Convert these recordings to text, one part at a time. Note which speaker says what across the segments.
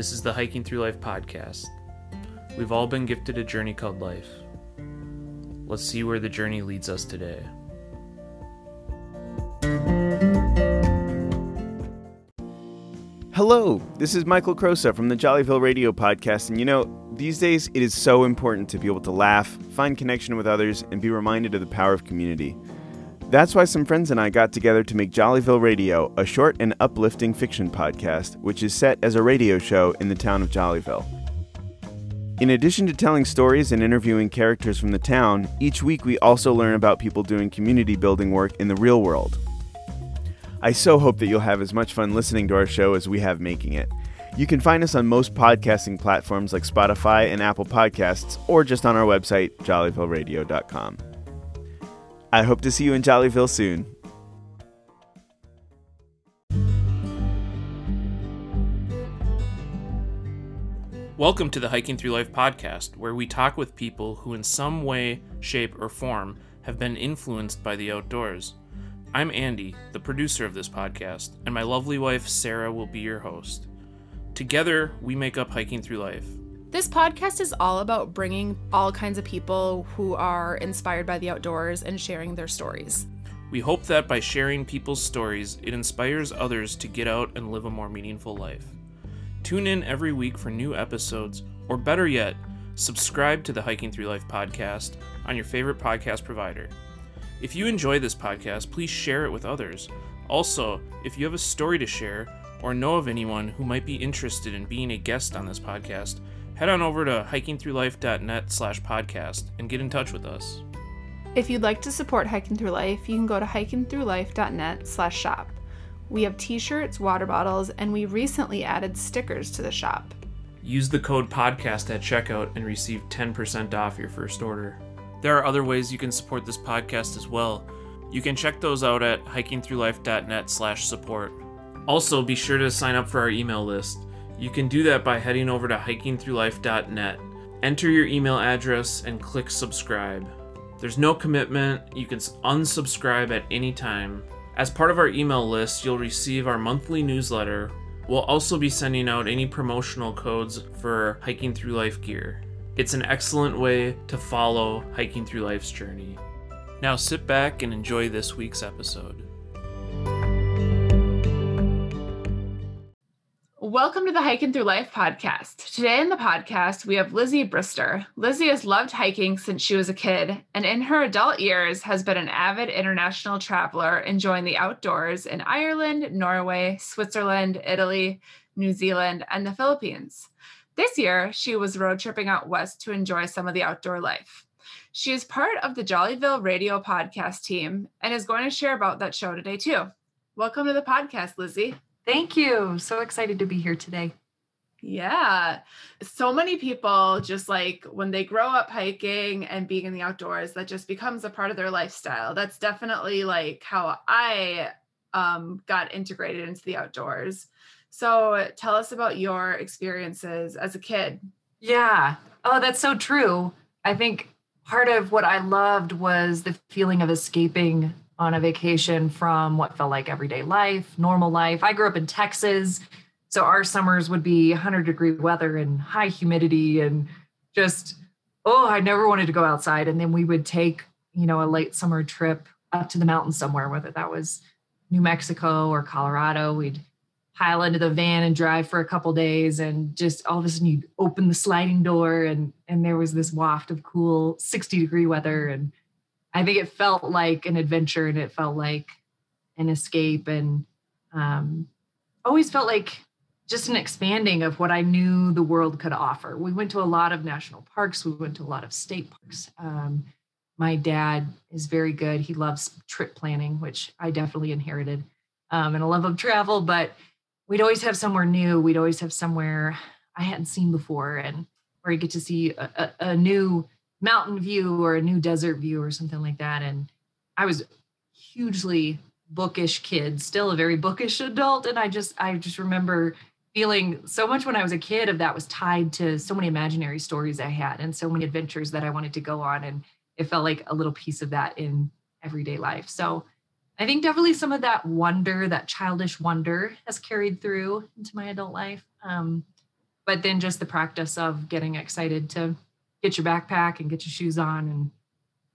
Speaker 1: This is the Hiking Through Life podcast. We've all been gifted a journey called life. Let's see where the journey leads us today.
Speaker 2: Hello, this is Michael Crosa from the Jollyville Radio Podcast, and you know, these days it is so important to be able to laugh, find connection with others, and be reminded of the power of community. That's why some friends and I got together to make Jollyville Radio, a short and uplifting fiction podcast, which is set as a radio show in the town of Jollyville. In addition to telling stories and interviewing characters from the town, each week we also learn about people doing community building work in the real world. I so hope that you'll have as much fun listening to our show as we have making it. You can find us on most podcasting platforms like Spotify and Apple Podcasts, or just on our website, jollyvilleradio.com. I hope to see you in Jollyville soon.
Speaker 1: Welcome to the Hiking Through Life podcast, where we talk with people who, in some way, shape, or form, have been influenced by the outdoors. I'm Andy, the producer of this podcast, and my lovely wife, Sarah, will be your host. Together, we make up Hiking Through Life.
Speaker 3: This podcast is all about bringing all kinds of people who are inspired by the outdoors and sharing their stories.
Speaker 1: We hope that by sharing people's stories, it inspires others to get out and live a more meaningful life. Tune in every week for new episodes, or better yet, subscribe to the Hiking Through Life podcast on your favorite podcast provider. If you enjoy this podcast, please share it with others. Also, if you have a story to share or know of anyone who might be interested in being a guest on this podcast, head on over to hikingthroughlife.net slash podcast and get in touch with us.
Speaker 3: If you'd like to support Hiking Through Life, you can go to hikingthroughlife.net slash shop. We have t-shirts, water bottles, and we recently added stickers to the shop.
Speaker 1: Use the code podcast at checkout and receive 10% off your first order. There are other ways you can support this podcast as well. You can check those out at hikingthroughlife.net slash support. Also, be sure to sign up for our email list. You can do that by heading over to hikingthroughlife.net. Enter your email address and click subscribe. There's no commitment, you can unsubscribe at any time. As part of our email list, you'll receive our monthly newsletter. We'll also be sending out any promotional codes for Hiking Through Life gear. It's an excellent way to follow Hiking Through Life's journey. Now sit back and enjoy this week's episode.
Speaker 3: Welcome to the Hiking Through Life podcast. Today in the podcast, we have Lizzie Brister. Lizzie has loved hiking since she was a kid, and in her adult years has been an avid international traveler, enjoying the outdoors in Ireland, Norway, Switzerland, Italy, New Zealand, and the Philippines. This year, she was road tripping out west to enjoy some of the outdoor life. She is part of the Jollyville Radio podcast team and is going to share about that show today, too. Welcome to the podcast, Lizzie.
Speaker 4: Thank you. So excited to be here today.
Speaker 3: Yeah. So many people just like when they grow up hiking and being in the outdoors, that just becomes a part of their lifestyle. That's definitely like how I um, got integrated into the outdoors. So tell us about your experiences as a kid.
Speaker 4: Yeah. Oh, that's so true. I think part of what I loved was the feeling of escaping on a vacation from what felt like everyday life, normal life. I grew up in Texas. So our summers would be 100 degree weather and high humidity and just, oh, I never wanted to go outside. And then we would take, you know, a late summer trip up to the mountains somewhere, whether that was New Mexico or Colorado. We'd pile into the van and drive for a couple days and just all of a sudden you'd open the sliding door and and there was this waft of cool 60 degree weather and I think it felt like an adventure and it felt like an escape and um, always felt like just an expanding of what I knew the world could offer. We went to a lot of national parks, we went to a lot of state parks. Um, my dad is very good. He loves trip planning, which I definitely inherited, um, and a love of travel. But we'd always have somewhere new. We'd always have somewhere I hadn't seen before, and where you get to see a, a, a new mountain view or a new desert view or something like that. And I was hugely bookish kid, still a very bookish adult. And I just, I just remember feeling so much when I was a kid of that was tied to so many imaginary stories I had and so many adventures that I wanted to go on. And it felt like a little piece of that in everyday life. So I think definitely some of that wonder, that childish wonder has carried through into my adult life. Um, but then just the practice of getting excited to get your backpack and get your shoes on and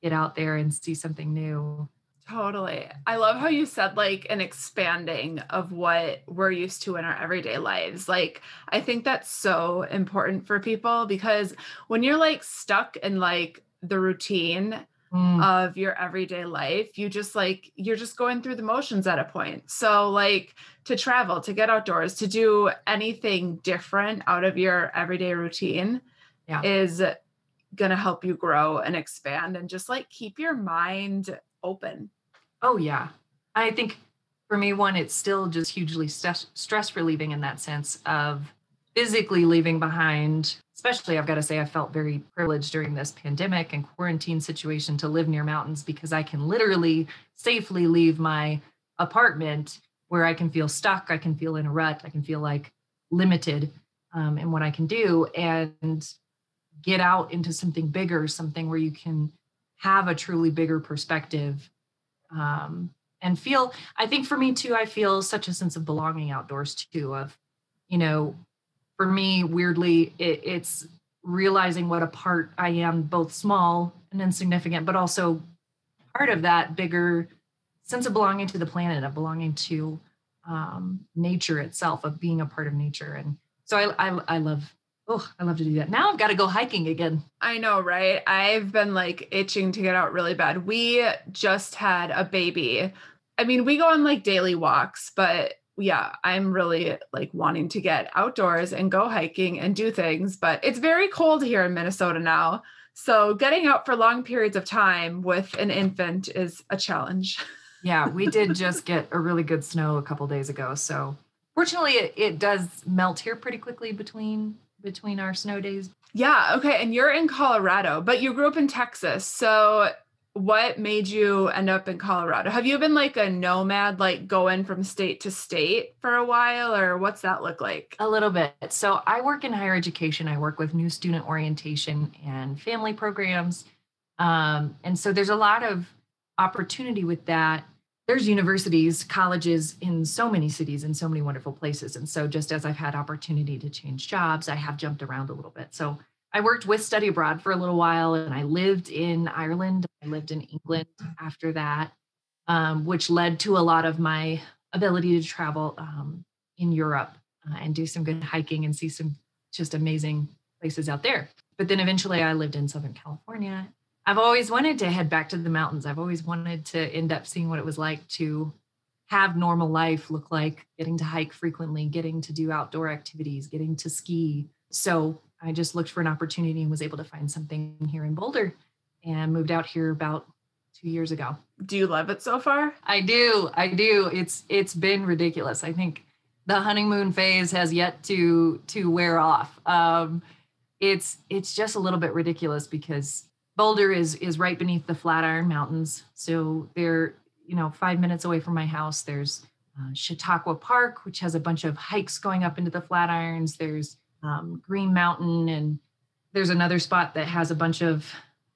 Speaker 4: get out there and see something new.
Speaker 3: Totally. I love how you said like an expanding of what we're used to in our everyday lives. Like, I think that's so important for people because when you're like stuck in like the routine
Speaker 4: Mm,
Speaker 3: of your everyday life, you just like, you're just going through the motions at a point. So, like, to travel, to get outdoors, to do anything different out of your everyday routine
Speaker 4: Yeah.
Speaker 3: is going to help you grow and expand and just like keep your mind open.
Speaker 4: Oh yeah. I think for me, one, it's still just hugely stress, stress relieving in that sense of physically leaving behind. Especially, I've got to say, I felt very privileged during this pandemic and quarantine situation to live near mountains because I can literally safely leave my apartment where I can feel stuck, I can feel in a rut, I can feel like limited um, in what I can do, and get out into something bigger, something where you can have a truly bigger perspective um, and feel i think for me too i feel such a sense of belonging outdoors too of you know for me weirdly it, it's realizing what a part i am both small and insignificant but also part of that bigger sense of belonging to the planet of belonging to um, nature itself of being a part of nature. And so i i, I love oh i love to do that now i've got to go hiking again
Speaker 3: I know, right? I've been like itching to get out really bad. We just had a baby. I mean, we go on like daily walks, but yeah, I'm really like wanting to get outdoors and go hiking and do things, but it's very cold here in Minnesota now. So getting out for long periods of time with an infant is a challenge.
Speaker 4: Yeah, we did just get a really good snow a couple days ago. So fortunately, it, it does melt here pretty quickly between between our snow days.
Speaker 3: Yeah, okay. And you're in Colorado, but you grew up in Texas. So what made you end up in Colorado? Have you been like a nomad, like going from state to state for a while, or what's that look like?
Speaker 4: A little bit. So I work in higher education. I work with new student orientation and family programs. Um, and so there's a lot of opportunity with that. There's universities, colleges in so many cities and so many wonderful places. And so just as I've had opportunity to change jobs, I have jumped around a little bit. So I worked with study abroad for a little while and I lived in Ireland. I lived in England after that, um, which led to a lot of my ability to travel um, in Europe uh, and do some good hiking and see some just amazing places out there. But then eventually I lived in Southern California. I've always wanted to head back to the mountains. I've always wanted to end up seeing what it was like to have normal life look like, getting to hike frequently, getting to do outdoor activities, getting to ski. So I just looked for an opportunity and was able to find something here in Boulder and moved out here about two years ago.
Speaker 3: Do you love it so far?
Speaker 4: I do. I do. It's it's been ridiculous. I think the honeymoon phase has yet to to wear off. Um, it's it's just a little bit ridiculous because Boulder is is right beneath the Flatiron Mountains. So they're you know five minutes away from my house. There's uh, Chautauqua Park, which has a bunch of hikes going up into the Flatirons. There's um, Green Mountain, and there's another spot that has a bunch of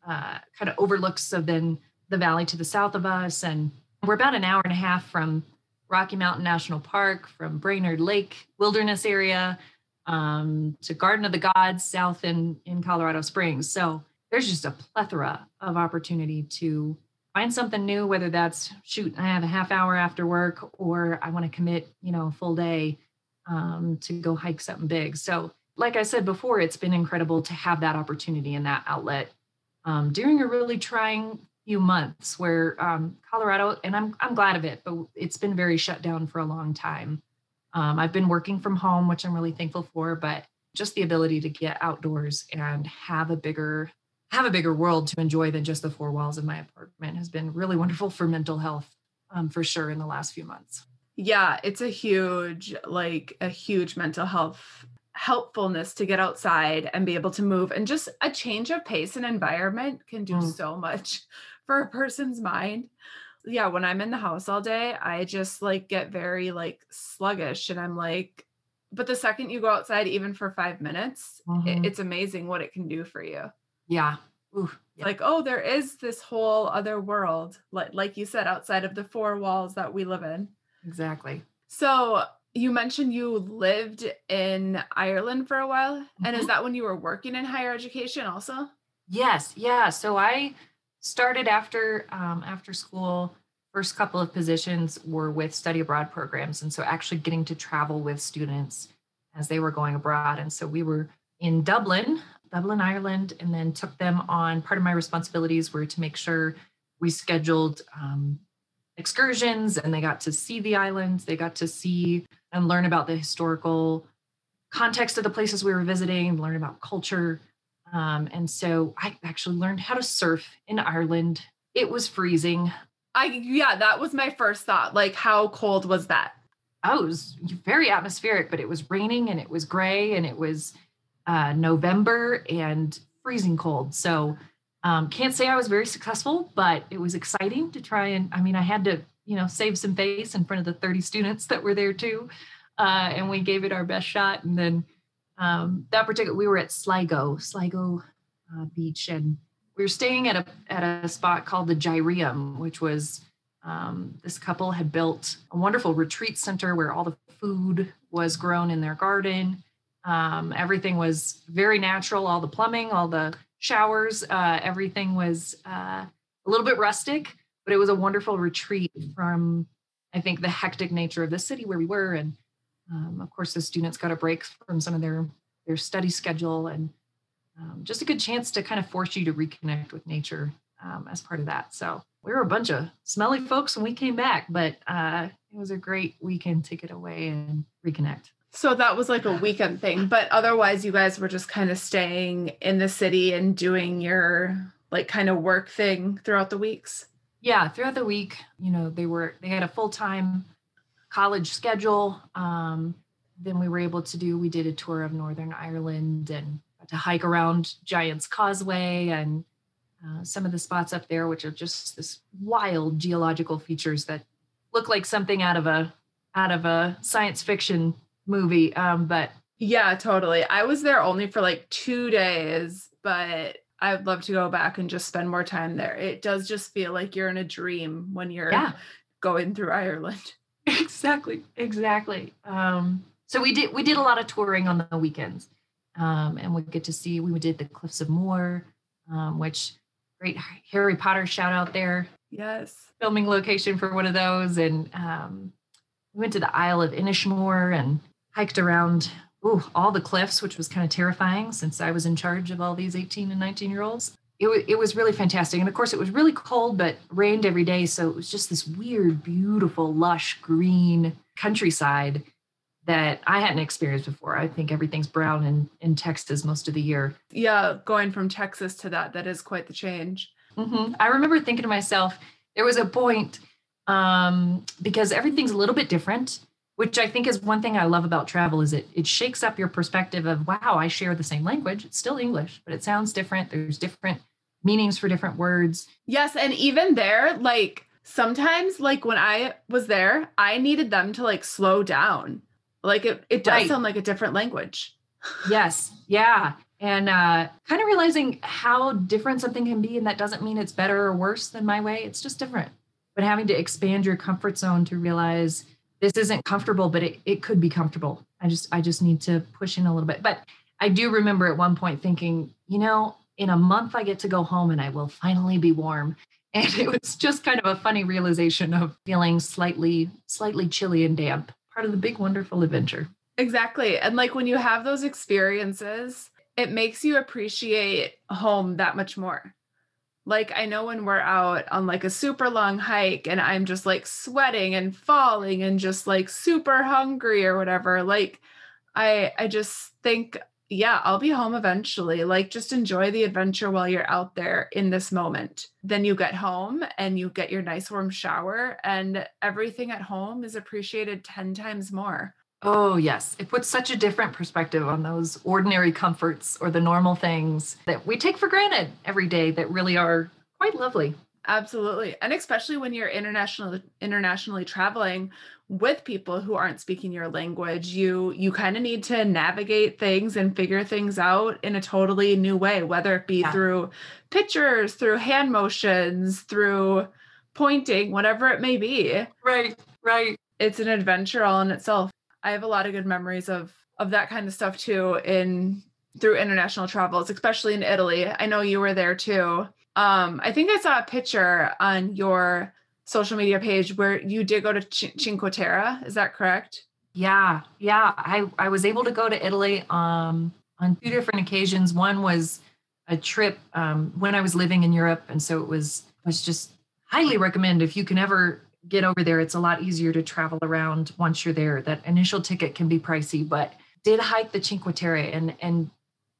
Speaker 4: uh, kind of overlooks of then the valley to the south of us. And we're about an hour and a half from Rocky Mountain National Park, from Brainard Lake Wilderness Area um, to Garden of the Gods south in, in Colorado Springs. So there's just a plethora of opportunity to find something new, whether that's shoot, I have a half hour after work, or I want to commit, you know, a full day um, to go hike something big. So, like I said before, it's been incredible to have that opportunity and that outlet um, during a really trying few months where um, Colorado, and I'm I'm glad of it, but it's been very shut down for a long time. Um, I've been working from home, which I'm really thankful for, but just the ability to get outdoors and have a bigger have a bigger world to enjoy than just the four walls of my apartment has been really wonderful for mental health um, for sure in the last few months.
Speaker 3: Yeah, it's a huge, like a huge mental health helpfulness to get outside and be able to move and just a change of pace and environment can do
Speaker 4: Mm.
Speaker 3: so much for a person's mind. Yeah, when I'm in the house all day, I just like get very like sluggish and I'm like but the second you go outside even for 5 minutes, i-
Speaker 4: Mhm.
Speaker 3: it's amazing what it can do for you.
Speaker 4: Yeah. Ooh, yeah.
Speaker 3: Like, oh, there is this whole other world like like you said outside of the four walls that we live in.
Speaker 4: exactly.
Speaker 3: So, you mentioned you lived in Ireland for a while. And is
Speaker 4: Mhm.
Speaker 3: that when you were working in higher education also?
Speaker 4: Yes, yeah. So I started after um, after school. First couple of positions were with study abroad programs, and so actually getting to travel with students as they were going abroad. And so we were in Dublin, Dublin, Ireland, and then took them on. Part of my responsibilities were to make sure we scheduled um, excursions, and they got to see the islands. They got to see and learn about the historical context of the places we were visiting, learn about culture. Um, and so I actually learned how to surf in Ireland. It was freezing.
Speaker 3: I yeah, that was my first thought. Like how cold was that?
Speaker 4: Oh, it was very atmospheric, but it was raining and it was gray and it was uh, November and freezing cold. So um, can't say I was very successful, but it was exciting to try and. I mean, I had to you know save some face in front of the 30 students that were there too, uh, and we gave it our best shot. And then um, that particular, we were at Sligo, Sligo uh, Beach, and we were staying at a at a spot called the Gyrium, which was um, this couple had built a wonderful retreat center where all the food was grown in their garden. Um, everything was very natural. All the plumbing, all the showers, uh, everything was uh, a little bit rustic, but it was a wonderful retreat from, I think, the hectic nature of the city where we were, and um, of course, the students got a break from some of their their study schedule, and um, just a good chance to kind of force you to reconnect with nature um, as part of that. So we were a bunch of smelly folks when we came back, but uh, it was a great weekend to get away and reconnect.
Speaker 3: So that was like a weekend thing, but otherwise you guys were just kind of staying in the city and doing your like kind of work thing throughout the weeks.
Speaker 4: Yeah, throughout the week, you know, they were they had a full time college schedule. Um, then we were able to do. We did a tour of Northern Ireland and to hike around Giant's Causeway and uh, some of the spots up there, which are just this wild geological features that look like something out of a out of a science fiction movie. Um, but
Speaker 3: Yeah, totally. I was there only for like 2 days, but I'd love to go back and just spend more time there. It does just feel like you're in a dream when you're
Speaker 4: yeah,
Speaker 3: going through Ireland.
Speaker 4: exactly exactly um so we did we did a lot of touring on the weekends um and we get to see we did the cliffs of moher um which great harry potter shout out there
Speaker 3: Yes.
Speaker 4: filming location for one of those and um we went to the isle of inishmore and hiked around ooh, all the cliffs which was kind of terrifying since i was in charge of all these 18 and 19 year olds. It, wa- it was really fantastic. And of course it was really cold but rained every day so it was just this weird beautiful lush green countryside that i hadn't experienced before. I think everything's brown in, in texas most of the year.
Speaker 3: Yeah, going from Texas to that that is quite the change.
Speaker 4: hmm I remember thinking to myself, there was a point um, because everything's a little bit different, which I think is one thing I love about travel is it it shakes up your perspective of wow, I share the same language. It's still English, but it sounds different. There's different meanings for different words.
Speaker 3: Yes, and even there, like sometimes, like when I was there, I needed them to like slow down. Like it, it does
Speaker 4: Right.
Speaker 3: sound like a different language.
Speaker 4: Yes, yeah. And uh, kind of realizing how different something can be, and that doesn't mean it's better or worse than my way. It's just different. But having to expand your comfort zone to realize this isn't comfortable, but it, it could be comfortable. I just I just need to push in a little bit. But I do remember at one point thinking, you know, in a month I get to go home and I will finally be warm. And it was just kind of a funny realization of feeling slightly, slightly chilly and damp. Part of the big wonderful adventure.
Speaker 3: Exactly. And like when you have those experiences, it makes you appreciate home that much more. Like I know when we're out on like a super long hike and I'm just like sweating and falling and just like super hungry or whatever, like I I just think yeah, I'll be home eventually. Like just enjoy the adventure while you're out there in this moment. Then you get home and you get your nice warm shower and everything at home is appreciated 10 times more.
Speaker 4: Oh, yes. It puts such a different perspective on those ordinary comforts or the normal things that we take for granted every day that really are quite lovely.
Speaker 3: Absolutely. And especially when you're international internationally traveling with people who aren't speaking your language, you you kind of need to navigate things and figure things out in a totally new way, whether it be
Speaker 4: Yeah.
Speaker 3: through pictures, through hand motions, through pointing, whatever it may be.
Speaker 4: Right, right.
Speaker 3: It's an adventure all in itself. I have a lot of good memories of of that kind of stuff too in through international travels, especially in Italy. I know you were there too. Um, I think I saw a picture on your social media page where you did go to Ch- Cinque Terre. Is that correct?
Speaker 4: Yeah, yeah. I I was able to go to Italy um, on two different occasions. One was a trip um, when I was living in Europe, and so it was was just highly recommend if you can ever get over there. It's a lot easier to travel around once you're there. That initial ticket can be pricey, but did hike the Cinque Terre, and and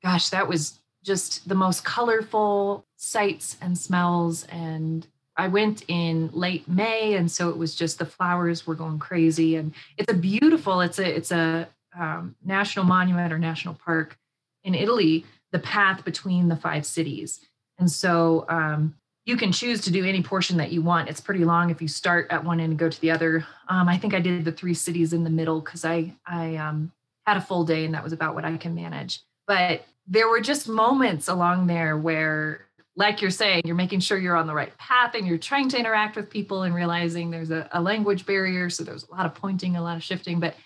Speaker 4: gosh, that was just the most colorful sights and smells and I went in late May, and so it was just the flowers were going crazy. And it's a beautiful, it's a it's a um, national monument or national park in Italy. The path between the five cities, and so um, you can choose to do any portion that you want. It's pretty long if you start at one end and go to the other. Um, I think I did the three cities in the middle because I I um, had a full day, and that was about what I can manage. But there were just moments along there where like you're saying, you're making sure you're on the right path and you're trying to interact with people and realizing there's a, a language barrier. So there's a lot of pointing, a lot of shifting. But I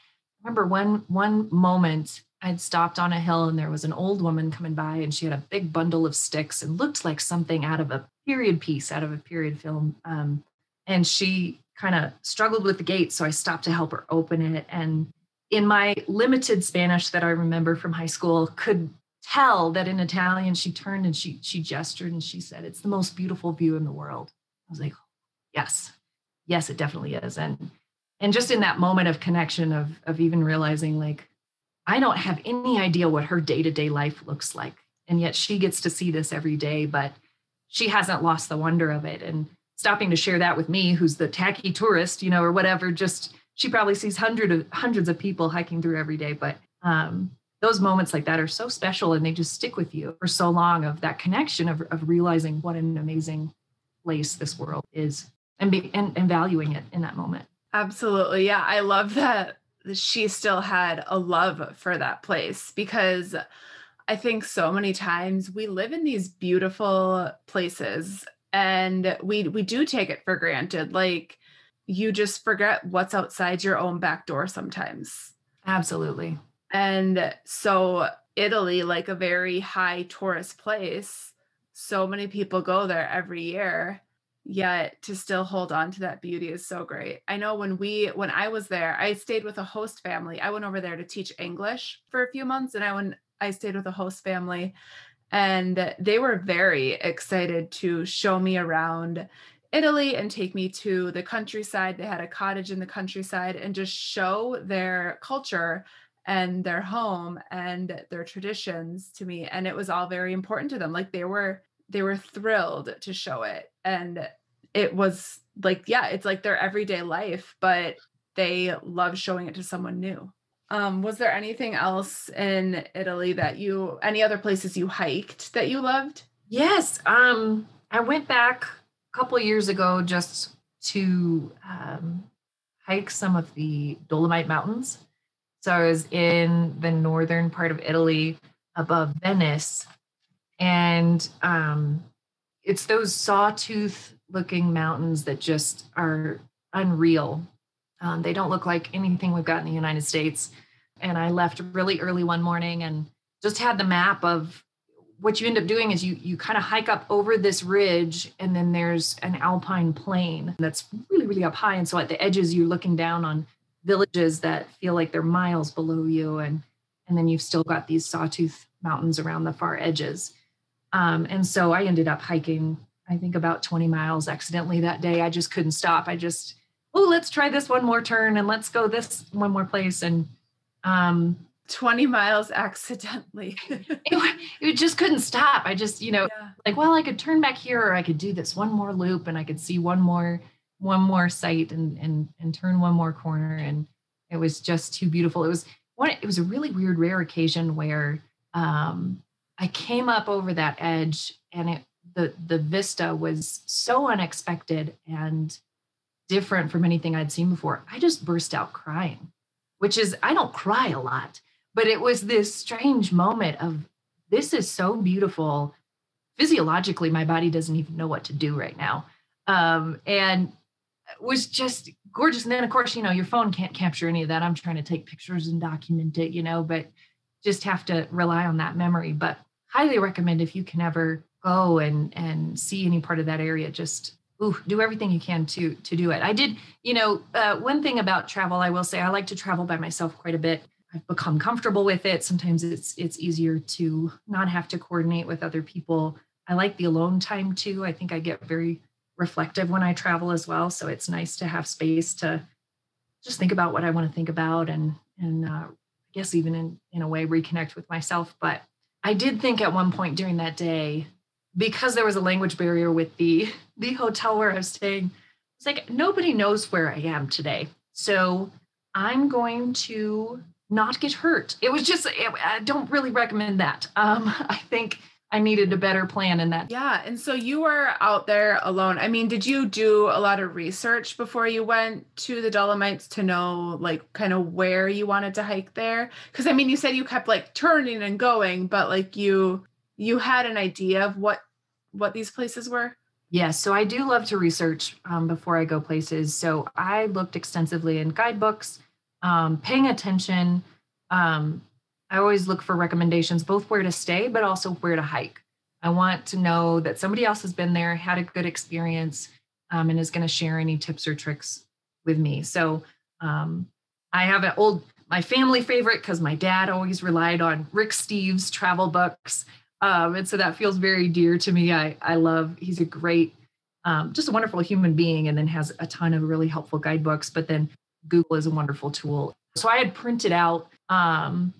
Speaker 4: remember one one moment I'd stopped on a hill and there was an old woman coming by and she had a big bundle of sticks and looked like something out of a period piece, out of a period film. Um, and she kind of struggled with the gate. So I stopped to help her open it. And in my limited Spanish that I remember from high school, could tell that in Italian she turned and she she gestured and she said, "It's the most beautiful view in the world." I was like, "Yes, yes, it definitely is." And and just in that moment of connection of of even realizing like I don't have any idea what her day to day life looks like, and yet she gets to see this every day, but she hasn't lost the wonder of it. And stopping to share that with me who's the tacky tourist you know or whatever just she probably sees hundreds of hundreds of people hiking through every day. But um, those moments like that are so special and they just stick with you for so long of that connection of, of realizing what an amazing place this world is and be and, and valuing it in that moment.
Speaker 3: Absolutely. Yeah i love that she still had a love for that place because i think so many times we live in these beautiful places and we we do take it for granted like you just forget what's outside your own back door sometimes
Speaker 4: absolutely
Speaker 3: and so Italy, like a very high tourist place, so many people go there every year. Yet to still hold on to that beauty is so great. I know when we when I was there, I stayed with a host family. I went over there to teach English for a few months and I went I stayed with a host family and they were very excited to show me around Italy and take me to the countryside. They had a cottage in the countryside and just show their culture and their home and their traditions to me and it was all very important to them like they were they were thrilled to show it and it was like yeah it's like their everyday life but they love showing it to someone new um was there anything else in italy that you any other places you hiked that you loved
Speaker 4: yes um i went back a couple years ago just to um, hike some of the dolomite mountains so I was in the northern part of Italy above Venice. And um, it's those sawtooth looking mountains that just are unreal. Um, they don't look like anything we've got in the United States. And I left really early one morning and just had the map of what you end up doing is you you kind of hike up over this ridge and then there's an alpine plain that's really really up high. And so at the edges you're looking down on villages that feel like they're miles below you. And and then you've still got these sawtooth mountains around the far edges. Um, and so i ended up hiking i think about 20 miles accidentally that day. I just couldn't stop. I just oh let's try this one more turn and let's go this one more place. And um,
Speaker 3: 20 miles accidentally.
Speaker 4: It, it, just couldn't stop. I just you know yeah. like well i could turn back here or i could do this one more loop and i could see one more one more site and and and turn one more corner. And it was just too beautiful. It was one it was a really weird rare occasion where um i came up over that edge and it the the vista was so unexpected and different from anything i'd seen before i just burst out crying which is i don't cry a lot but it was this strange moment of this is so beautiful physiologically my body doesn't even know what to do right now um, and was just gorgeous. And then of course, you know, your phone can't capture any of that. I'm trying to take pictures and document it, you know, but just have to rely on that memory. But highly recommend if you can ever go and and see any part of that area, just ooh, do everything you can to to do it. I did, you know, uh, one thing about travel, I will say, I like to travel by myself quite a bit. I've become comfortable with it. Sometimes it's it's easier to not have to coordinate with other people. I like the alone time too. I think I get very reflective when I travel as well. So it's nice to have space to just think about what I want to think about and and uh, I guess even in in a way reconnect with myself. But I did think at one point during that day, because there was a language barrier with the the hotel where I was staying, it's like nobody knows where I am today. So I'm going to not get hurt. It was just I don't really recommend that. Um, I think I needed a better plan in that.
Speaker 3: Yeah. And so you were out there alone. I mean, did you do a lot of research before you went to the Dolomites to know like kind of where you wanted to hike there? Cuz I mean, you said you kept like turning and going, but like you you had an idea of what what these places were?
Speaker 4: Yes, so I do love to research um, before I go places. So I looked extensively in guidebooks, um, paying attention um, I always look for recommendations, both where to stay, but also where to hike. I want to know that somebody else has been there, had a good experience, um, and is going to share any tips or tricks with me. So um, I have an old, my family favorite because my dad always relied on Rick Steves travel books. Um, and so that feels very dear to me. I, I love, he's a great, um, just a wonderful human being, and then has a ton of really helpful guidebooks. But then Google is a wonderful tool. So I had printed out um,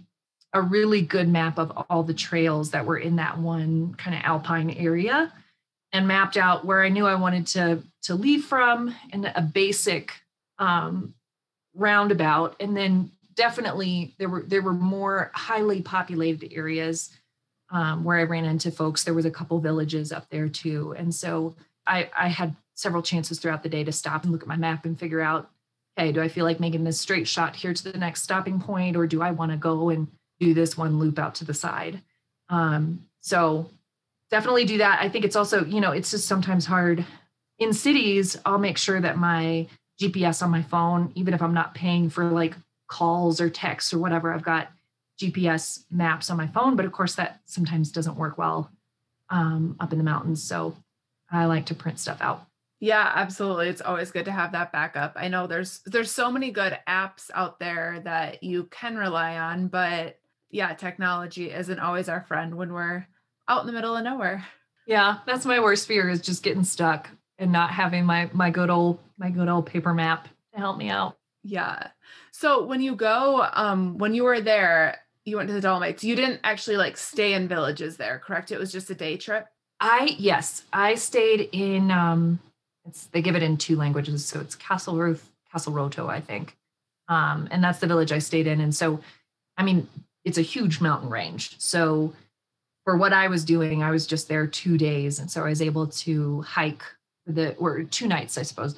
Speaker 4: a really good map of all the trails that were in that one kind of alpine area and mapped out where I knew I wanted to to leave from and a basic um, roundabout and then definitely there were there were more highly populated areas um, where I ran into folks there was a couple villages up there too and so I, I had several chances throughout the day to stop and look at my map and figure out hey do I feel like making this straight shot here to the next stopping point or do I want to go and do this one loop out to the side. Um, so definitely do that. I think it's also, you know, it's just sometimes hard in cities. I'll make sure that my GPS on my phone, even if I'm not paying for like calls or texts or whatever, I've got GPS maps on my phone. But of course, that sometimes doesn't work well um, up in the mountains. So I like to print stuff out.
Speaker 3: Yeah, absolutely. It's always good to have that backup. I know there's there's so many good apps out there that you can rely on, but yeah, technology isn't always our friend when we're out in the middle of nowhere.
Speaker 4: Yeah, that's my worst fear is just getting stuck and not having my my good old my good old paper map to help me out.
Speaker 3: Yeah. So when you go, um, when you were there, you went to the Dolomites. You didn't actually like stay in villages there, correct? It was just a day trip.
Speaker 4: I yes, I stayed in. Um, it's they give it in two languages, so it's Kastelruth, Castle Roto, I think, um, and that's the village I stayed in. And so, I mean, it's a huge mountain range. So for what I was doing, I was just there two days. And so I was able to hike the or two nights, I suppose.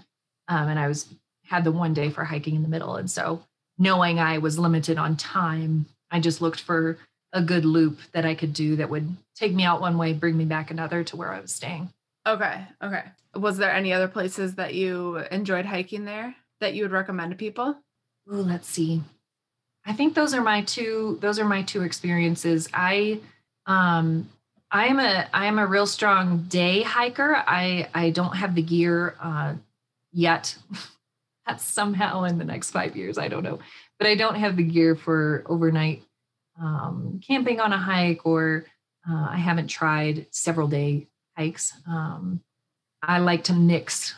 Speaker 4: Um, and I was had the one day for hiking in the middle. And so knowing I was limited on time, I just looked for a good loop that I could do that would take me out one way, bring me back another to where I was staying.
Speaker 3: Okay. Okay. Was there any other places that you enjoyed hiking there that you would recommend to people?
Speaker 4: Oh, let's see. I think those are my two those are my two experiences. I um I am a I am a real strong day hiker. I I don't have the gear uh yet. That's somehow in the next 5 years, I don't know. But I don't have the gear for overnight um, camping on a hike or uh, I haven't tried several day hikes. Um, I like to mix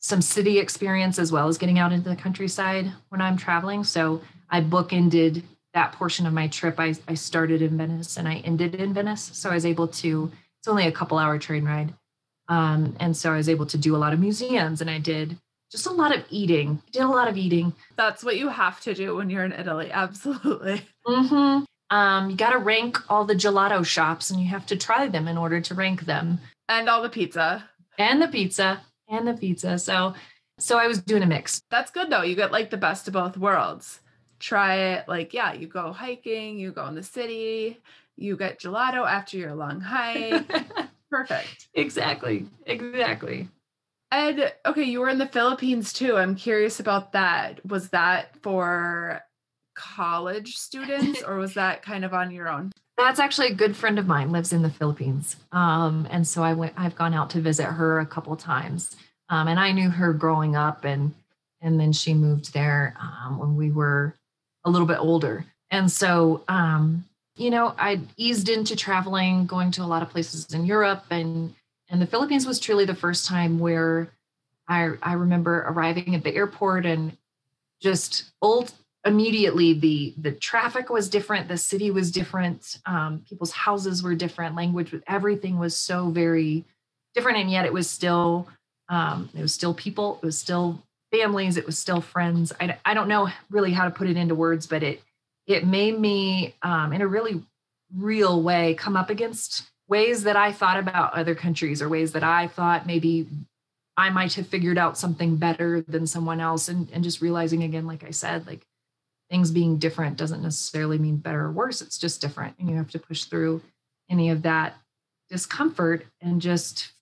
Speaker 4: some city experience as well as getting out into the countryside when I'm traveling. So I bookended that portion of my trip. I, I started in Venice and I ended in Venice. So I was able to, it's only a couple hour train ride. Um, and so I was able to do a lot of museums and I did just a lot of eating. I did a lot of eating.
Speaker 3: That's what you have to do when you're in Italy. Absolutely.
Speaker 4: Mm-hmm. Um, you got to rank all the gelato shops and you have to try them in order to rank them.
Speaker 3: And all the pizza.
Speaker 4: And the pizza. And the pizza. So so I was doing a mix.
Speaker 3: That's good though. You get like the best of both worlds try it like yeah you go hiking you go in the city you get gelato after your long hike perfect
Speaker 4: exactly exactly
Speaker 3: Ed, okay, you were in the Philippines too. I'm curious about that. Was that for college students or was that kind of on your own?
Speaker 4: That's actually a good friend of mine lives in the Philippines. Um, and so I went, I've gone out to visit her a couple times. Um, and I knew her growing up and, and then she moved there um, when we were a little bit older. And so, um, you know, I eased into traveling, going to a lot of places in Europe and, and the Philippines was truly the first time where I, I remember arriving at the airport and just old immediately the the traffic was different the city was different um, people's houses were different language everything was so very different. And yet it was still um, it was still people it was still families it was still friends. I, I don't know really how to put it into words but it it made me um, in a really real way come up against ways that i thought about other countries or ways that i thought maybe i might have figured out something better than someone else and, and just realizing again like i said like things being different doesn't necessarily mean better or worse. It's just different. And you have to push through any of that discomfort and just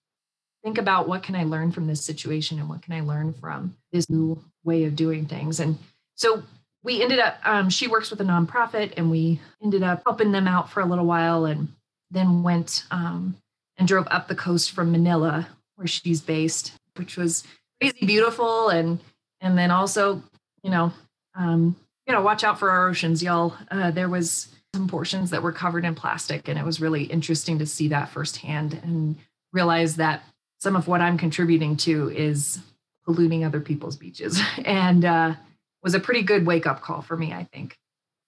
Speaker 4: think about what can I learn from this situation and what can I learn from this new way of doing things. And so we ended up, um, she works with a nonprofit and we ended up helping them out for a little while and then went um, and drove up the coast from Manila, where she's based, which was crazy beautiful. And, and then also, you know, um, you know, watch out for our oceans, y'all. Uh, there was some portions that were covered in plastic, and it was really interesting to see that firsthand and realize that some of what I'm contributing to is polluting other people's beaches, and uh, was a pretty good wake up call for me, I think,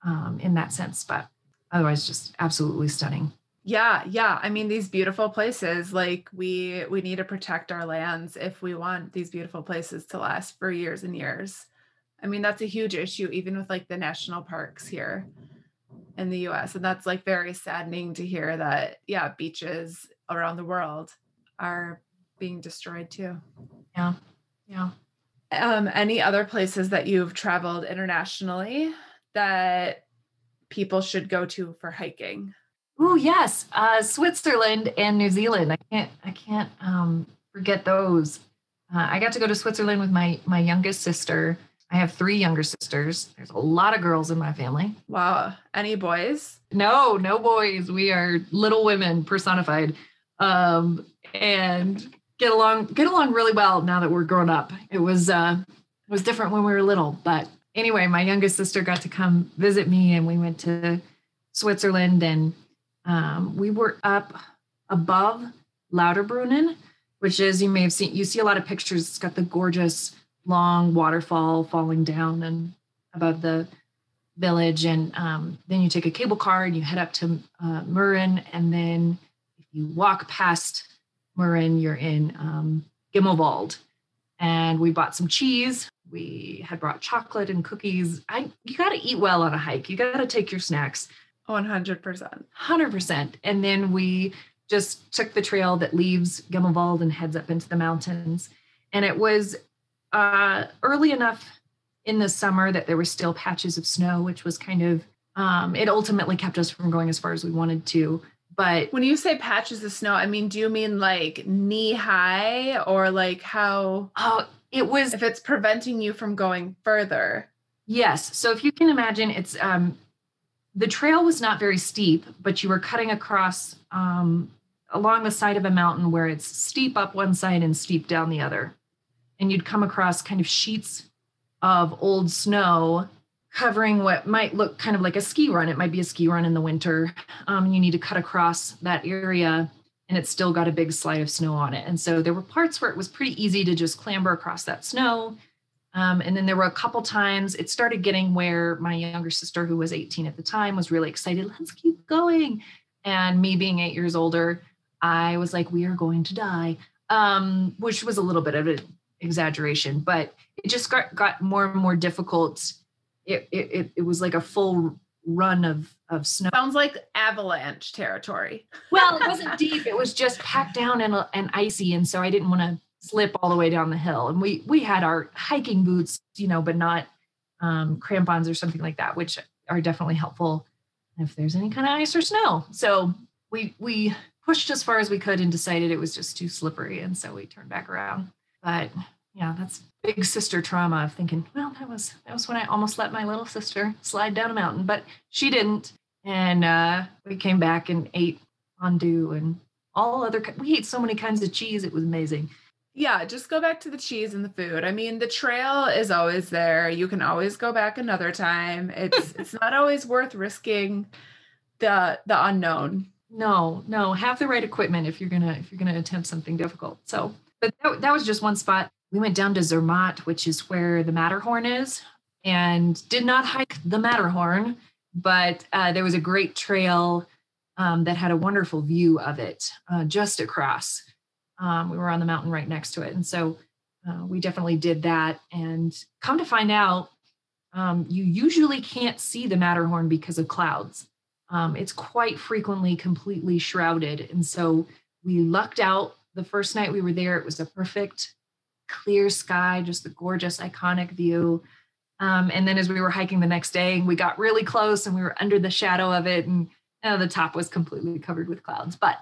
Speaker 4: um, in that sense. But otherwise, just absolutely stunning.
Speaker 3: Yeah, yeah. I mean, these beautiful places, like we we need to protect our lands if we want these beautiful places to last for years and years. I mean, that's a huge issue, even with like the national parks here in the US. And that's like very saddening to hear that, yeah, beaches around the world are being destroyed too.
Speaker 4: Yeah. Yeah.
Speaker 3: Um, any other places that you've traveled internationally that people should go to for hiking?
Speaker 4: Oh yes, uh, Switzerland and New Zealand. I can't I can't um, forget those. Uh, I got to go to Switzerland with my my youngest sister I have three younger sisters. There's a lot of girls in my family.
Speaker 3: Wow. Any boys?
Speaker 4: No, no boys. We are little women personified. Um, and get along get along really well now that we're grown up. It was uh it was different when we were little, but anyway, my youngest sister got to come visit me and we went to Switzerland and um, we were up above Lauterbrunnen, which is you may have seen you see a lot of pictures. It's got the gorgeous long waterfall falling down and above the village. And um, then you take a cable car and you head up to uh, Mürren. And then if you walk past Mürren, you're in um, Gimmelwald. And we bought some cheese. We had brought chocolate and cookies. I you got to eat well on a hike. You got to take your snacks.
Speaker 3: 100%.
Speaker 4: 100%. And then we just took the trail that leaves Gimmelwald and heads up into the mountains. And it was uh, early enough in the summer that there were still patches of snow, which was kind of um, it ultimately kept us from going as far as we wanted to. But
Speaker 3: when you say patches of snow, I mean, do you mean like knee high or like how?
Speaker 4: Oh, it was.
Speaker 3: If it's preventing you from going further.
Speaker 4: Yes. So if you can imagine, it's um, the trail was not very steep, but you were cutting across um, along the side of a mountain where it's steep up one side and steep down the other and you'd come across kind of sheets of old snow covering what might look kind of like a ski run. It might be a ski run in the winter. Um, you need to cut across that area and it's still got a big slide of snow on it. And so there were parts where it was pretty easy to just clamber across that snow. Um, and then there were a couple times it started getting where my younger sister, who was 18 at the time, was really excited. Let's keep going. And me being eight years older, I was like, we are going to die, um, which was a little bit of an exaggeration, but it just got, got more and more difficult. It, it, it was like a full run of, of snow.
Speaker 3: Sounds like avalanche territory.
Speaker 4: well, it wasn't deep. It was just packed down and, and icy. And so I didn't want to slip all the way down the hill. And we, we had our hiking boots, you know, but not um, crampons or something like that, which are definitely helpful if there's any kind of ice or snow. So we, we pushed as far as we could and decided it was just too slippery. And so we turned back around. But yeah, that's big sister trauma of thinking, well, that was that was when I almost let my little sister slide down a mountain, but she didn't. And uh, we came back and ate fondue and all other. We ate so many kinds of cheese; it was amazing.
Speaker 3: Yeah, just go back to the cheese and the food. I mean, the trail is always there. You can always go back another time. It's it's not always worth risking the the unknown.
Speaker 4: No, no, have the right equipment if you're gonna if you're gonna attempt something difficult. So, but that, that was just one spot. We went down to Zermatt, which is where the Matterhorn is, and did not hike the Matterhorn, but uh, there was a great trail um, that had a wonderful view of it uh, just across. Um, we were on the mountain right next to it. And so uh, we definitely did that. And come to find out, um, you usually can't see the Matterhorn because of clouds. Um, it's quite frequently completely shrouded. And so we lucked out the first night we were there. It was a perfect clear sky, just the gorgeous, iconic view. Um, and then as we were hiking the next day, we got really close and we were under the shadow of it. And uh, the top was completely covered with clouds. But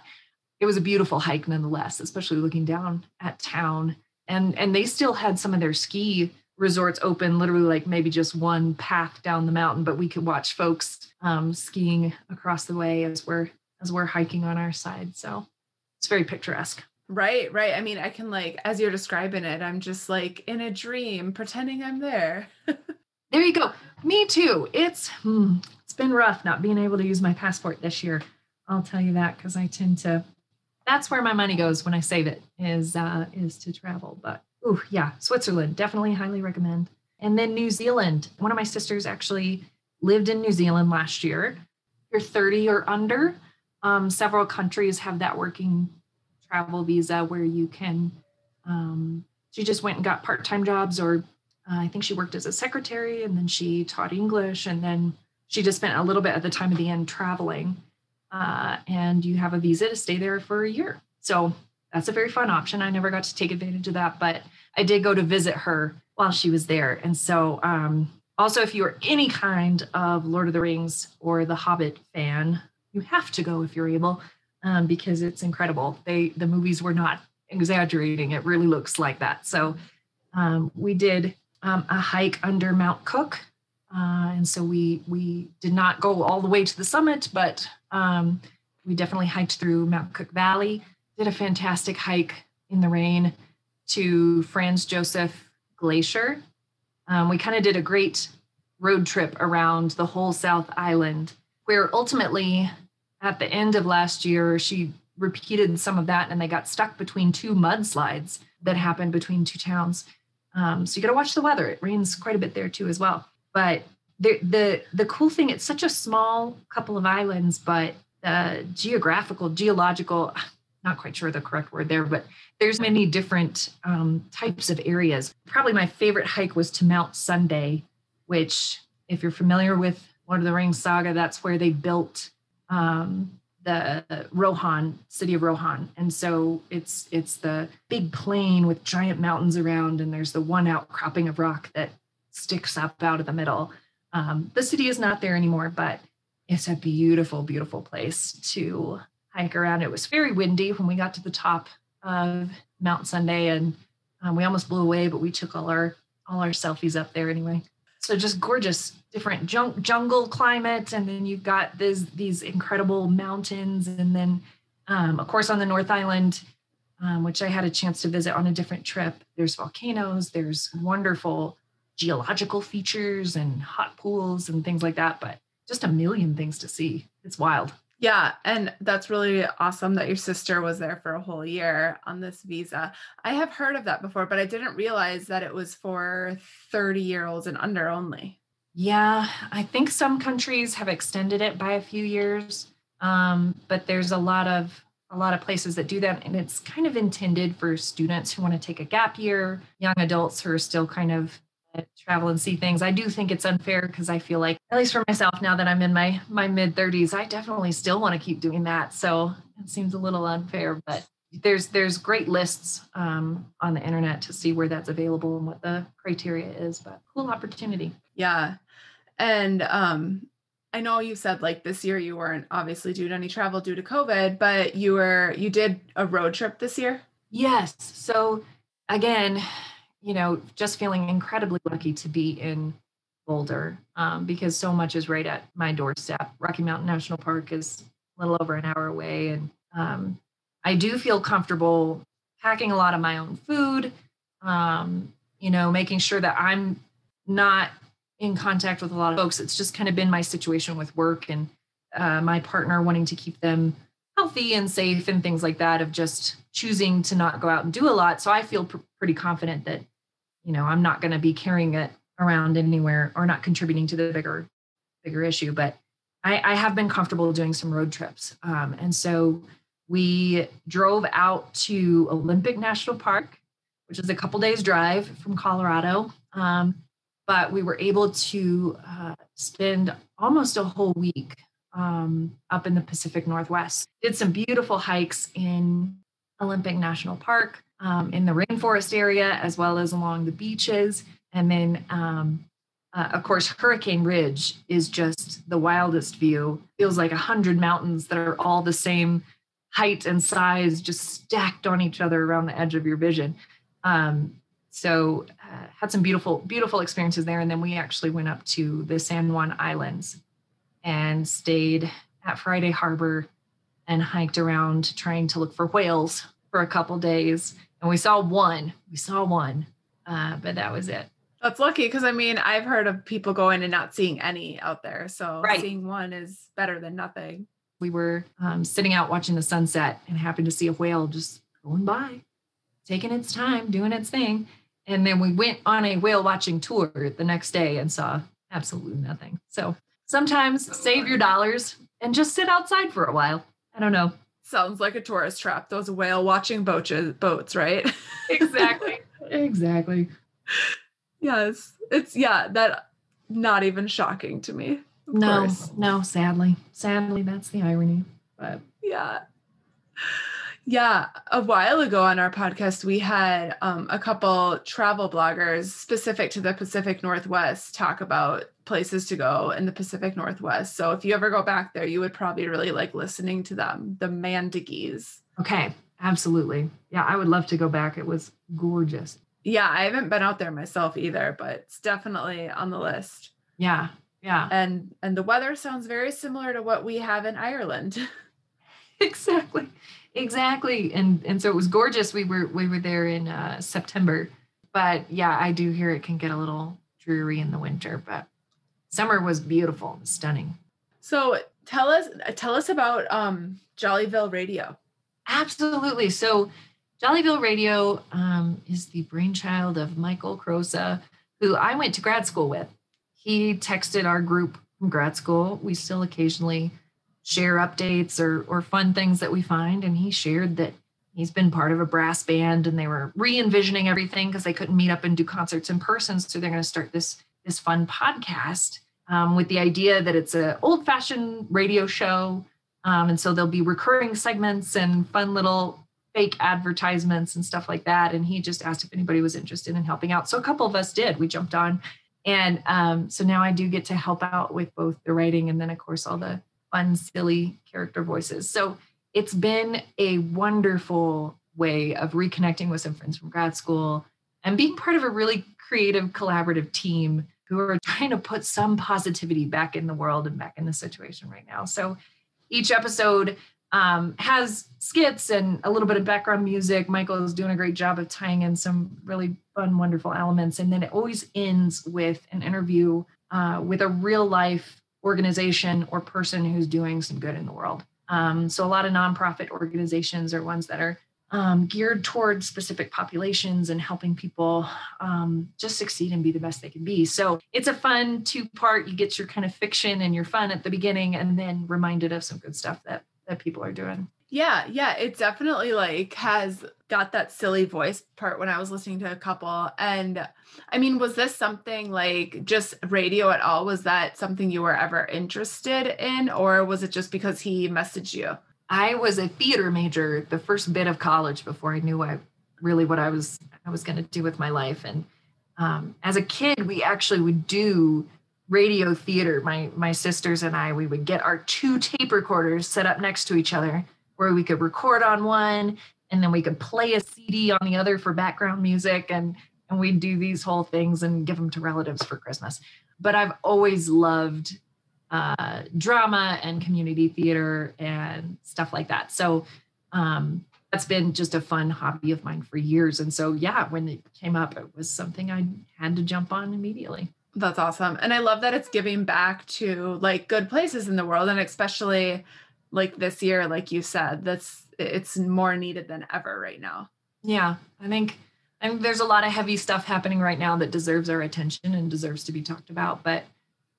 Speaker 4: it was a beautiful hike nonetheless, especially looking down at town. And and they still had some of their ski resorts open, literally like maybe just one path down the mountain, but we could watch folks um, skiing across the way as we're as we're hiking on our side. So it's very picturesque.
Speaker 3: Right, right. I mean, I can like as you're describing it, I'm just like in a dream, pretending I'm there.
Speaker 4: there you go. Me too. It's hmm, it's been rough not being able to use my passport this year. I'll tell you that because I tend to that's where my money goes when I save it is uh, is to travel. But oh yeah, Switzerland definitely highly recommend. And then New Zealand. One of my sisters actually lived in New Zealand last year. You're 30 or under. Um, several countries have that working travel visa where you can. Um, she just went and got part-time jobs, or uh, I think she worked as a secretary, and then she taught English, and then she just spent a little bit at the time of the end traveling uh, and you have a visa to stay there for a year. So that's a very fun option. I never got to take advantage of that, but I did go to visit her while she was there. And so, um, also, if you are any kind of Lord of the Rings or The Hobbit fan, you have to go if you're able, um, because it's incredible. They the movies were not exaggerating; it really looks like that. So, um, we did um, a hike under Mount Cook, uh, and so we we did not go all the way to the summit, but um, we definitely hiked through Mount Cook Valley, did a fantastic hike in the rain to Franz Josef Glacier. Um, we kind of did a great road trip around the whole South Island, where ultimately at the end of last year, she repeated some of that and they got stuck between two mudslides that happened between two towns. Um, so you got to watch the weather. It rains quite a bit there too, as well. But the the the cool thing it's such a small couple of islands but the geographical geological not quite sure the correct word there but there's many different um, types of areas. Probably my favorite hike was to mount sunday which if you're familiar with lord of the rings saga that's where they built um, the rohan city of rohan. And so it's it's the big plain with giant mountains around and there's the one outcropping of rock that sticks up out of the middle um, the city is not there anymore, but it's a beautiful, beautiful place to hike around. It was very windy when we got to the top of Mount Sunday, and um, we almost blew away, but we took all our all our selfies up there anyway. So just gorgeous, different jung- jungle climate, and then you've got these these incredible mountains, and then um, of course on the North Island, um, which I had a chance to visit on a different trip. There's volcanoes. There's wonderful geological features and hot pools and things like that, but just a million things to see. It's wild.
Speaker 3: Yeah, and that's really awesome that your sister was there for a whole year on this visa. I have heard of that before, but I didn't realize that it was for 30 year olds and under only.
Speaker 4: Yeah, I think some countries have extended it by a few years, um, but there's a lot of a lot of places that do that, and it's kind of intended for students who want to take a gap year, young adults who are still kind of travel and see things. I do think it's unfair because I feel like, at least for myself, now that I'm in my my mid 30s, I definitely still want to keep doing that. So it seems a little unfair, but there's there's great lists um, on the internet to see where that's available and what the criteria is. But cool opportunity.
Speaker 3: Yeah, and um, I know you said like this year you weren't obviously doing any travel due to COVID, but you were you did a road trip this year.
Speaker 4: Yes. So again, you know, just feeling incredibly lucky to be in Boulder um, because so much is right at my doorstep. Rocky Mountain National Park is a little over an hour away. And um, I do feel comfortable packing a lot of my own food, um, you know, making sure that I'm not in contact with a lot of folks. It's just kind of been my situation with work and uh, my partner wanting to keep them healthy and safe and things like that of just choosing to not go out and do a lot. So I feel pr- pretty confident that, you know, I'm not going to be carrying it around anywhere or not contributing to the bigger, bigger issue. But I, I have been comfortable doing some road trips. Um, and so we drove out to Olympic National Park, which is a couple days drive from Colorado. Um, but we were able to uh, spend almost a whole week um, up in the Pacific Northwest. Did some beautiful hikes in Olympic National Park, um, in the rainforest area, as well as along the beaches. And then, um, uh, of course, Hurricane Ridge is just the wildest view. Feels like a hundred mountains that are all the same height and size, just stacked on each other around the edge of your vision. Um, so uh, had some beautiful, beautiful experiences there. And then we actually went up to the San Juan Islands and stayed at Friday Harbor and hiked around trying to look for whales for a couple days. And we saw one. We saw one, uh, but that was it.
Speaker 3: That's lucky because I mean I've heard of people going and not seeing any out there. So right. seeing one is better than nothing.
Speaker 4: We were um, sitting out watching the sunset and happened to see a whale just going by, taking its time, doing its thing. And then we went on a whale watching tour the next day and saw absolutely nothing. So sometimes save your dollars and just sit outside for a while. I don't know.
Speaker 3: Sounds like a tourist trap. Those whale watching boats, boats, right?
Speaker 4: exactly. exactly.
Speaker 3: Yes. It's yeah, that not even shocking to me.
Speaker 4: No, course. no, sadly. Sadly, that's the irony. But
Speaker 3: yeah. Yeah, a while ago on our podcast, we had um, a couple travel bloggers specific to the Pacific Northwest talk about places to go in the Pacific Northwest. So if you ever go back there, you would probably really like listening to them, the Mandangees.
Speaker 4: Okay, absolutely. Yeah, I would love to go back. It was gorgeous.
Speaker 3: Yeah, I haven't been out there myself either, but it's definitely on the list.
Speaker 4: Yeah, yeah.
Speaker 3: And and the weather sounds very similar to what we have in Ireland.
Speaker 4: exactly exactly. And and so it was gorgeous. We were we were there in uh, september. But yeah i do hear it can get a little dreary in the winter but summer was beautiful stunning.
Speaker 3: So tell us tell us about um jollyville radio.
Speaker 4: Absolutely. So jollyville radio um, is the brainchild of michael crosa who i went to grad school with. He texted our group from grad school. We still occasionally share updates or or fun things that we find. And he shared that he's been part of a brass band and they were re-envisioning everything because they couldn't meet up and do concerts in person. So they're going to start this this fun podcast um, with the idea that it's an old-fashioned radio show. Um, and so there'll be recurring segments and fun little fake advertisements and stuff like that. And he just asked if anybody was interested in helping out. So a couple of us did. We jumped on. And um, so now i do get to help out with both the writing and then of course all the fun, silly character voices. So it's been a wonderful way of reconnecting with some friends from grad school and being part of a really creative, collaborative team who are trying to put some positivity back in the world and back in the situation right now. So each episode um, has skits and a little bit of background music. Michael is doing a great job of tying in some really fun, wonderful elements. And then it always ends with an interview uh, with a real life organization or person who's doing some good in the world. Um, so a lot of nonprofit organizations are ones that are um, geared towards specific populations and helping people um, just succeed and be the best they can be. So it's a fun two part. You get your kind of fiction and your fun at the beginning, and then reminded of some good stuff that that people are doing.
Speaker 3: Yeah, yeah, it definitely like has got that silly voice part when I was listening to a couple. And I mean, was this something like just radio at all? Was that something you were ever interested in, or was it just because he messaged you?
Speaker 4: I was a theater major the first bit of college before I knew I really what I was I was going to do with my life. And um, as a kid, we actually would do radio theater. My my sisters and I we would get our two tape recorders set up next to each other where we could record on one and then we could play a CD on the other for background music and and we'd do these whole things and give them to relatives for Christmas. But I've always loved uh, drama and community theater and stuff like that. So um, that's been just a fun hobby of mine for years. And so, yeah, when it came up, it was something I had to jump on immediately.
Speaker 3: That's awesome. And I love that it's giving back to like good places in the world and especially like this year like you said that's it's more needed than ever right now.
Speaker 4: Yeah, I think I mean, there's a lot of heavy stuff happening right now that deserves our attention and deserves to be talked about. But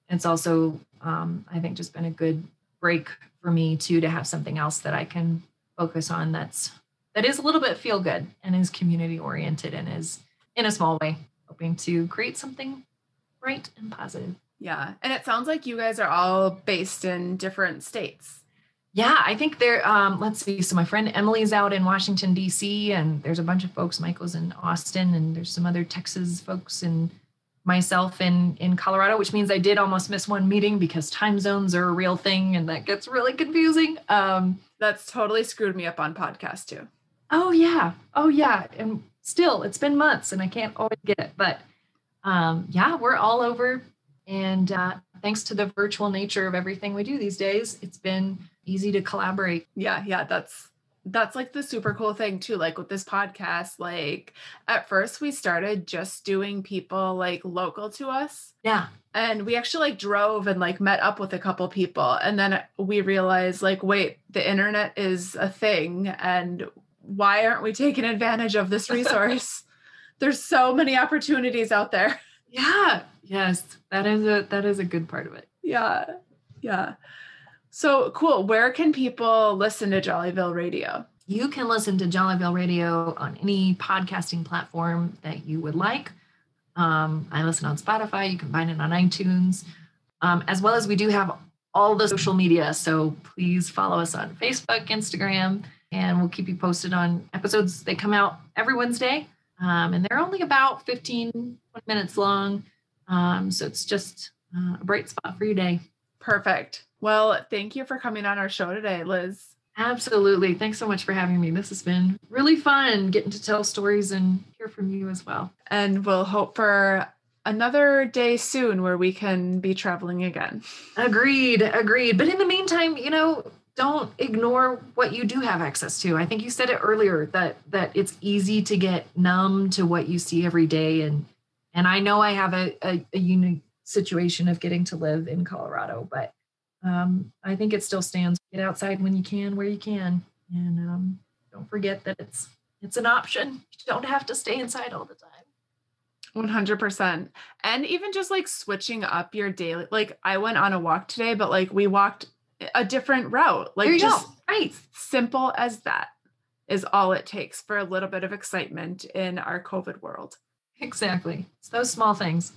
Speaker 4: it's also, um, I think, just been a good break for me too to have something else that I can focus on that's that is a little bit feel good and is community oriented and is in a small way hoping to create something bright and positive.
Speaker 3: Yeah, and it sounds like you guys are all based in different states.
Speaker 4: Yeah, I think there. Um, let's see. So my friend Emily's out in Washington D.C. and there's a bunch of folks. Michael's in Austin, and there's some other Texas folks, and myself in in Colorado, which means I did almost miss one meeting because time zones are a real thing, and that gets really confusing. Um,
Speaker 3: That's totally screwed me up on podcast too.
Speaker 4: Oh yeah, oh yeah, and still, it's been months, and I can't always get it, but um, yeah, we're all over, and uh, thanks to the virtual nature of everything we do these days, it's been easy to collaborate.
Speaker 3: Yeah, yeah, that's that's like the super cool thing too like with this podcast like at first we started just doing people like local to us.
Speaker 4: Yeah,
Speaker 3: and we actually like drove and like met up with a couple people. And then we realized like wait the internet is a thing and why aren't we taking advantage of this resource? There's so many opportunities out there.
Speaker 4: Yeah, yes, that is a that is a good part of it.
Speaker 3: yeah yeah so cool where can people listen to jollyville radio
Speaker 4: You can listen to Jollyville Radio on any podcasting platform that you would like. Um, I listen on Spotify. You can find it on iTunes, um, as well as we do have all the social media. So please follow us on Facebook, Instagram, and we'll keep you posted on episodes. They come out every Wednesday, um, and they're only about 15 minutes long. Um, so it's just uh, a bright spot for your day.
Speaker 3: Perfect well thank you for coming on our show today liz
Speaker 4: Absolutely. Thanks so much for having me. This has been really fun getting to tell stories and hear from you as well.
Speaker 3: and we'll hope for another day soon where we can be traveling again.
Speaker 4: Agreed. Agreed. But in the meantime, you know, don't ignore what you do have access to. I think you said it earlier that that it's easy to get numb to what you see every day and and I know I have a, a, a unique situation of getting to live in Colorado, but um, I think it still stands. Get outside when you can, where you can, and um, don't forget that it's it's an option. You don't have to stay inside all the time.
Speaker 3: 100%. And even just like switching up your daily, like I went on a walk today, but like we walked a different route. Like
Speaker 4: there you
Speaker 3: just
Speaker 4: go. Right.
Speaker 3: simple as that is all it takes for a little bit of excitement in our COVID world.
Speaker 4: Exactly. It's those small things.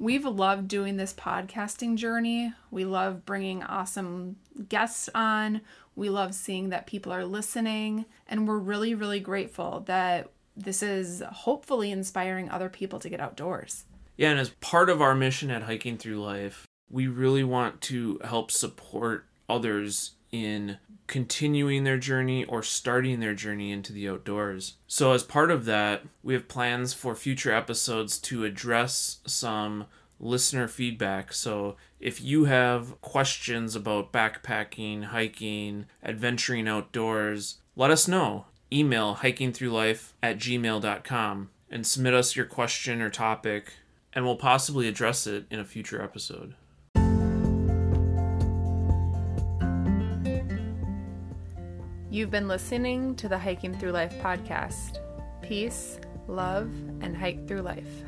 Speaker 5: We've loved doing this podcasting journey. We love bringing awesome guests on. We love seeing that people are listening. And we're really, really grateful that this is hopefully inspiring other people to get outdoors.
Speaker 1: Yeah, and as part of our mission at Hiking Through Life, we really want to help support others in continuing their journey or starting their journey into the outdoors. So, as part of that, we have plans for future episodes to address some listener feedback. So, if you have questions about backpacking, hiking, adventuring outdoors, let us know. Email hikingthroughlife at gmail.com and submit us your question or topic, and we'll possibly address it in a future episode.
Speaker 5: You've been listening to the Hiking Through Life podcast. Peace, love, and hike through life.